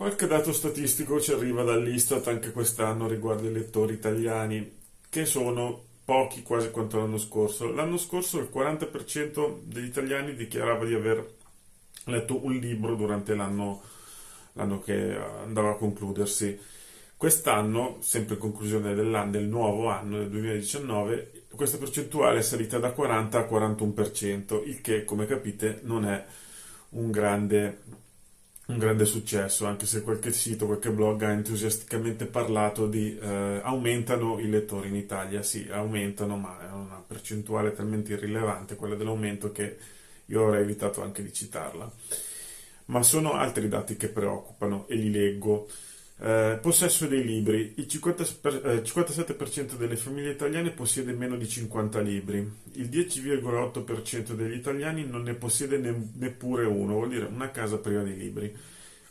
Qualche dato statistico ci arriva dall'Istat anche quest'anno riguardo i lettori italiani, che sono pochi quasi quanto l'anno scorso. L'anno scorso il 40% degli italiani dichiarava di aver letto un libro durante l'anno, l'anno che andava a concludersi. Quest'anno, sempre in conclusione del nuovo anno, del 2019, questa percentuale è salita da 40 a 41%, il che, come capite, non è un grande, un grande successo, anche se qualche sito, qualche blog ha entusiasticamente parlato di eh, aumentano i lettori in Italia. Sì, aumentano, ma è una percentuale talmente irrilevante quella dell'aumento che io avrei evitato anche di citarla. Ma sono altri dati che preoccupano e li leggo. Eh, possesso dei libri. Il 50 per, eh, 57% delle famiglie italiane possiede meno di 50 libri. Il 10,8% degli italiani non ne possiede ne, neppure uno, vuol dire una casa priva di libri.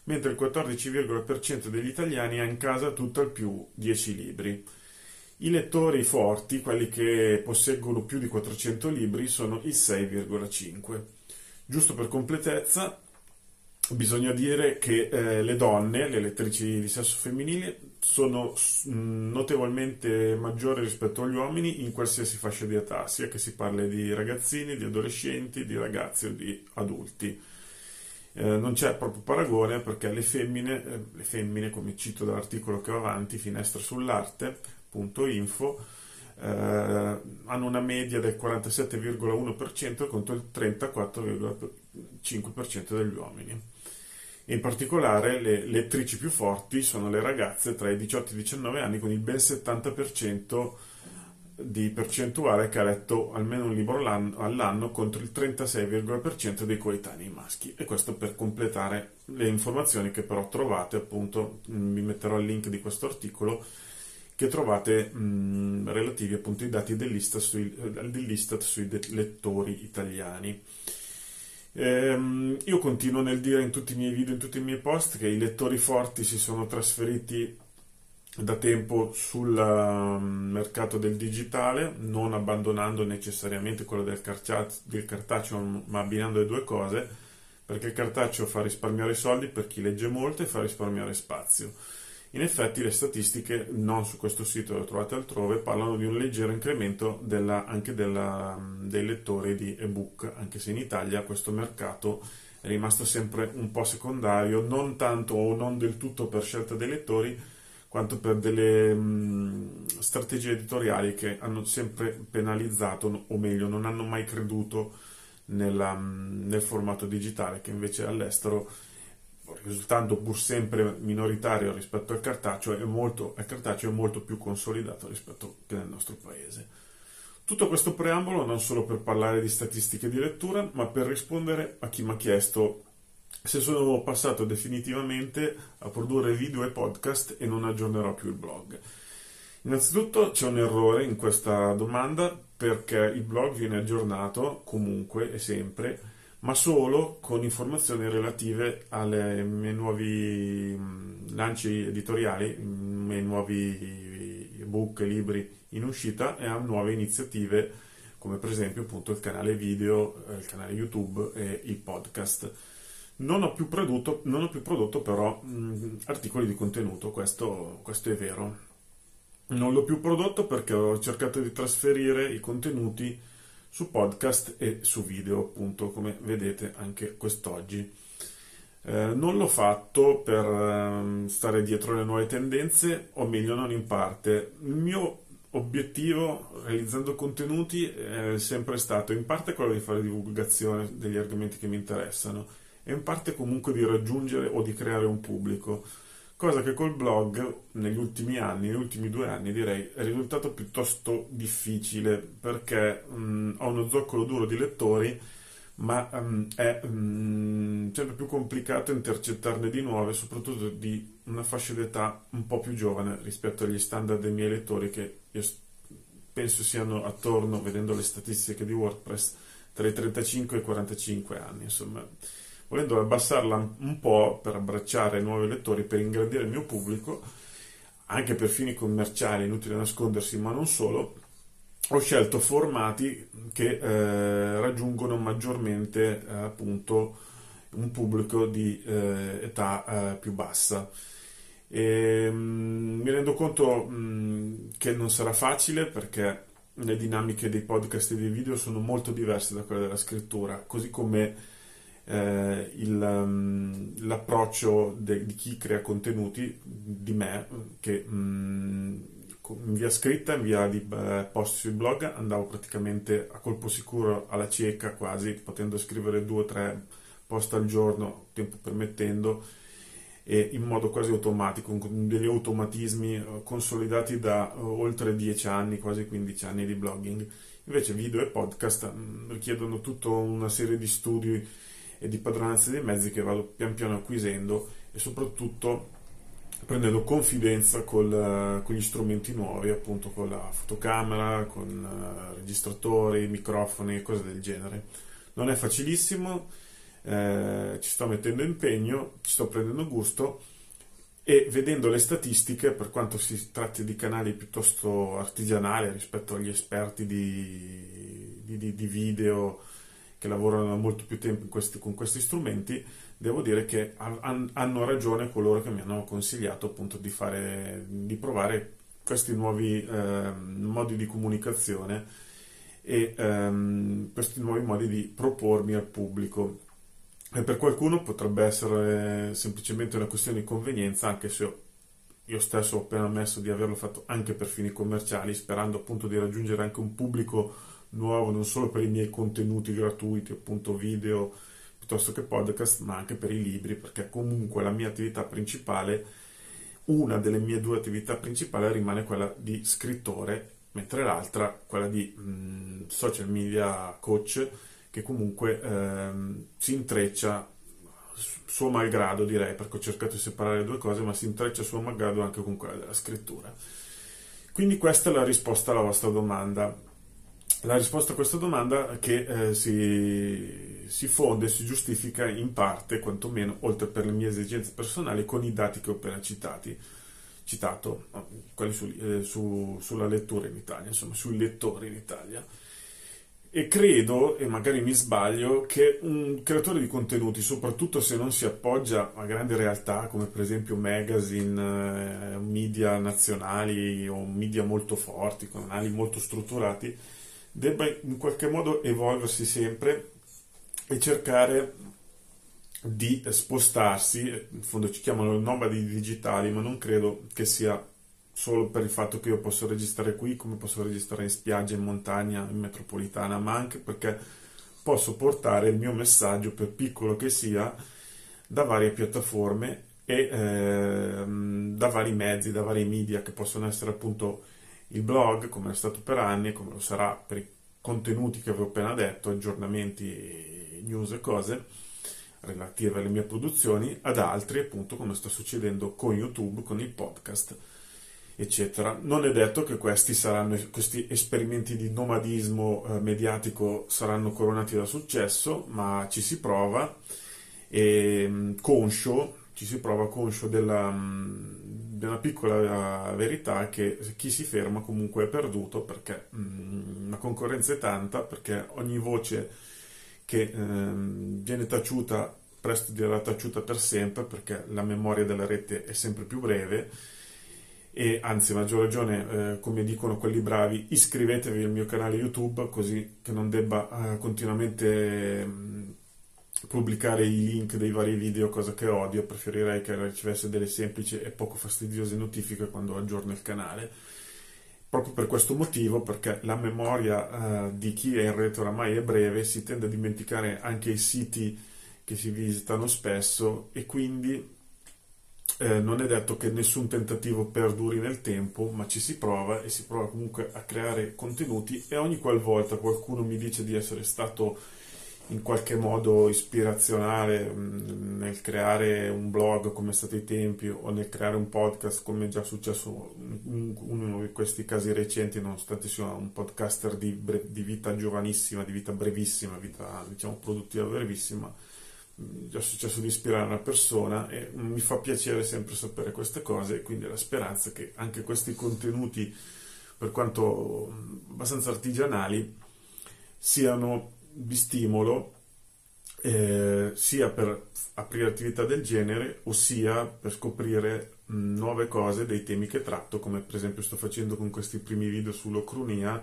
Mentre il 14,% degli italiani ha in casa tutto al più 10 libri. I lettori forti, quelli che posseggono più di 400 libri, sono il 6,5. Giusto per completezza, bisogna dire che eh, le donne, le lettrici di sesso femminile, sono mm, notevolmente maggiori rispetto agli uomini in qualsiasi fascia di età, sia che si parli di ragazzini, di adolescenti, di ragazzi o di adulti. Eh, non c'è proprio paragone perché le femmine, eh, le femmine, come cito dall'articolo che ho avanti, finestra sull'arte, www.info eh, hanno una media del 47,1% contro il 34,5% degli uomini. In particolare le lettrici più forti sono le ragazze tra i 18 e i 19 anni con il ben 70% di percentuale che ha letto almeno un libro all'anno contro il 36,% dei coetanei maschi e questo per completare le informazioni che però trovate appunto vi metterò il link di questo articolo che trovate mh, relativi appunto ai dati dell'Istat sui, dell'Istat sui lettori italiani. Ehm, io continuo nel dire in tutti i miei video, in tutti i miei post, che i lettori forti si sono trasferiti da tempo sul um, mercato del digitale, non abbandonando necessariamente quello del, del cartaceo, ma abbinando le due cose, perché il cartaceo fa risparmiare soldi per chi legge molto e fa risparmiare spazio. In effetti le statistiche, non su questo sito, le trovate altrove, parlano di un leggero incremento della, anche della, dei lettori di ebook, anche se in Italia questo mercato è rimasto sempre un po' secondario, non tanto o non del tutto per scelta dei lettori, quanto per delle mh, strategie editoriali che hanno sempre penalizzato, o meglio, non hanno mai creduto nella, nel formato digitale, che invece all'estero risultando pur sempre minoritario rispetto al cartaceo, è molto, il cartaceo è molto più consolidato rispetto che nel nostro paese. Tutto questo preambolo non solo per parlare di statistiche di lettura, ma per rispondere a chi mi ha chiesto se sono passato definitivamente a produrre video e podcast e non aggiornerò più il blog. Innanzitutto c'è un errore in questa domanda perché il blog viene aggiornato comunque e sempre ma solo con informazioni relative ai miei nuovi mm, lanci editoriali, ai miei nuovi ebook libri in uscita e a nuove iniziative come per esempio appunto il canale video, eh, il canale YouTube e il podcast. Non ho più prodotto, ho più prodotto però mh, mm, articoli di contenuto, questo, questo è vero. Non l'ho più prodotto perché ho cercato di trasferire i contenuti su podcast e su video, appunto, come vedete anche quest'oggi. Eh, non l'ho fatto per eh, stare dietro le nuove tendenze, o meglio, non in parte. Il mio obiettivo realizzando contenuti è sempre stato in parte quello di fare divulgazione degli argomenti che mi interessano e in parte comunque di raggiungere o di creare un pubblico cosa che col blog negli ultimi anni, negli ultimi due anni direi, è risultato piuttosto difficile perché mh, ho uno zoccolo duro di lettori, ma mh, è mh, sempre più complicato intercettarne di nuove, soprattutto di una fascia d'età un po' più giovane rispetto agli standard dei miei lettori che io penso siano attorno, vedendo le statistiche di WordPress, tra i 35 e i 45 anni, insomma volendo abbassarla un po' per abbracciare nuovi lettori, per ingrandire il mio pubblico, anche per fini commerciali, inutile nascondersi, ma non solo, ho scelto formati che eh, raggiungono maggiormente eh, appunto un pubblico di eh, età eh, più bassa. E, mh, mm, mi rendo conto mh, che non sarà facile perché le dinamiche dei podcast e dei video sono molto diverse da quelle della scrittura, così come eh, il, um, l'approccio de, di chi crea contenuti, di me, che um, in via scritta, in via di uh, post sui blog, andavo praticamente a colpo sicuro alla cieca quasi, potendo scrivere due o tre post al giorno, tempo permettendo, e in modo quasi automatico, con degli automatismi uh, consolidati da uh, oltre 10 anni, quasi 15 anni di blogging. Invece video e podcast um, richiedono tutta una serie di studi e di padronanza dei mezzi che vado pian piano acquisendo e soprattutto prendendo confidenza col, con gli strumenti nuovi, appunto con la fotocamera, con uh, registratori, microfoni e cose del genere. Non è facilissimo, eh, ci sto mettendo impegno, ci sto prendendo gusto e vedendo le statistiche, per quanto si tratti di canali piuttosto artigianali rispetto agli esperti di, di, di video che lavorano da molto più tempo questi, con questi strumenti, devo dire che hanno ragione coloro che mi hanno consigliato appunto di, fare, di provare questi nuovi eh, modi di comunicazione e ehm, questi nuovi modi di propormi al pubblico. E per qualcuno potrebbe essere semplicemente una questione di convenienza, anche se io stesso ho appena ammesso di averlo fatto anche per fini commerciali, sperando appunto di raggiungere anche un pubblico nuovo non solo per i miei contenuti gratuiti, appunto video piuttosto che podcast, ma anche per i libri, perché comunque la mia attività principale, una delle mie due attività principali rimane quella di scrittore, mentre l'altra quella di mh, social media coach, che comunque ehm, si intreccia suo malgrado direi, perché ho cercato di separare le due cose, ma si intreccia suo malgrado anche con quella della scrittura. Quindi questa è la risposta alla vostra domanda la risposta a questa domanda che eh, si, si fonde, si giustifica in parte, quantomeno, oltre per le mie esigenze personali, con i dati che ho appena citati, citato, quelli su, eh, su, sulla lettura in Italia, insomma, sui lettori in Italia. E credo, e magari mi sbaglio, che un creatore di contenuti, soprattutto se non si appoggia a grandi realtà come per esempio magazine, eh, media nazionali o media molto forti, canali molto strutturati, debba in qualche modo evolversi sempre e cercare di spostarsi, in fondo ci chiamano nomadi digitali, ma non credo che sia solo per il fatto che io posso registrare qui come posso registrare in spiaggia, in montagna, in metropolitana, ma anche perché posso portare il mio messaggio, per piccolo che sia, da varie piattaforme e eh, da vari mezzi, da vari media che possono essere appunto il blog, come è stato per anni, come lo sarà per i contenuti che avevo appena detto, aggiornamenti, news e cose relative alle mie produzioni, ad altri, appunto, come sta succedendo con YouTube, con il podcast, eccetera. Non è detto che questi, saranno, questi esperimenti di nomadismo eh, mediatico saranno coronati da successo, ma ci si prova e mm, conscio, ci si prova conscio della mm, una piccola verità che chi si ferma comunque è perduto perché mh, mm, la concorrenza è tanta, perché ogni voce che ehm, viene taciuta presto dirà taciuta per sempre perché la memoria della rete è sempre più breve e anzi a maggior ragione eh, come dicono quelli bravi iscrivetevi al mio canale youtube così che non debba eh, continuamente mh, pubblicare i link dei vari video, cosa che odio, preferirei che ricevesse delle semplici e poco fastidiose notifiche quando aggiorno il canale. Proprio per questo motivo, perché la memoria uh, di chi è in rete oramai è breve, si tende a dimenticare anche i siti che si visitano spesso e quindi eh, non è detto che nessun tentativo perduri nel tempo, ma ci si prova e si prova comunque a creare contenuti e ogni qualvolta qualcuno mi dice di essere stato in qualche modo ispirazionale mm, nel creare un blog come è stato ai tempi o nel creare un podcast come è già successo in uno di questi casi recenti nonostante sia un podcaster di, bre- di vita giovanissima, di vita brevissima, vita diciamo produttiva brevissima mm, è già successo di ispirare una persona e mi fa piacere sempre sapere queste cose e quindi la speranza che anche questi contenuti per quanto mm, abbastanza artigianali siano di stimolo eh, sia per aprire attività del genere, ossia per scoprire mh, nuove cose dei temi che tratto, come per esempio sto facendo con questi primi video sull'ocrunia,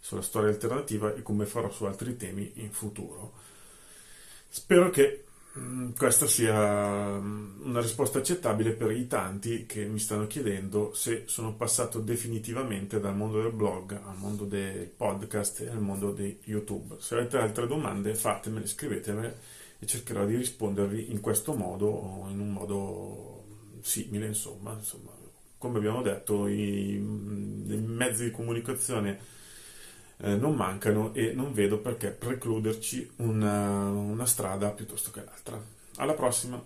sulla storia alternativa e come farò su altri temi in futuro. Spero che questa sia mh, una risposta accettabile per i tanti che mi stanno chiedendo se sono passato definitivamente dal mondo del blog al mondo del podcast e al mondo di YouTube. Se avete altre domande fatemele, scrivetemele e cercherò di rispondervi in questo modo o in un modo simile, insomma, insomma come abbiamo detto, i, i mezzi di comunicazione eh, non mancano e non vedo perché precluderci una, una strada piuttosto che l'altra. Alla prossima!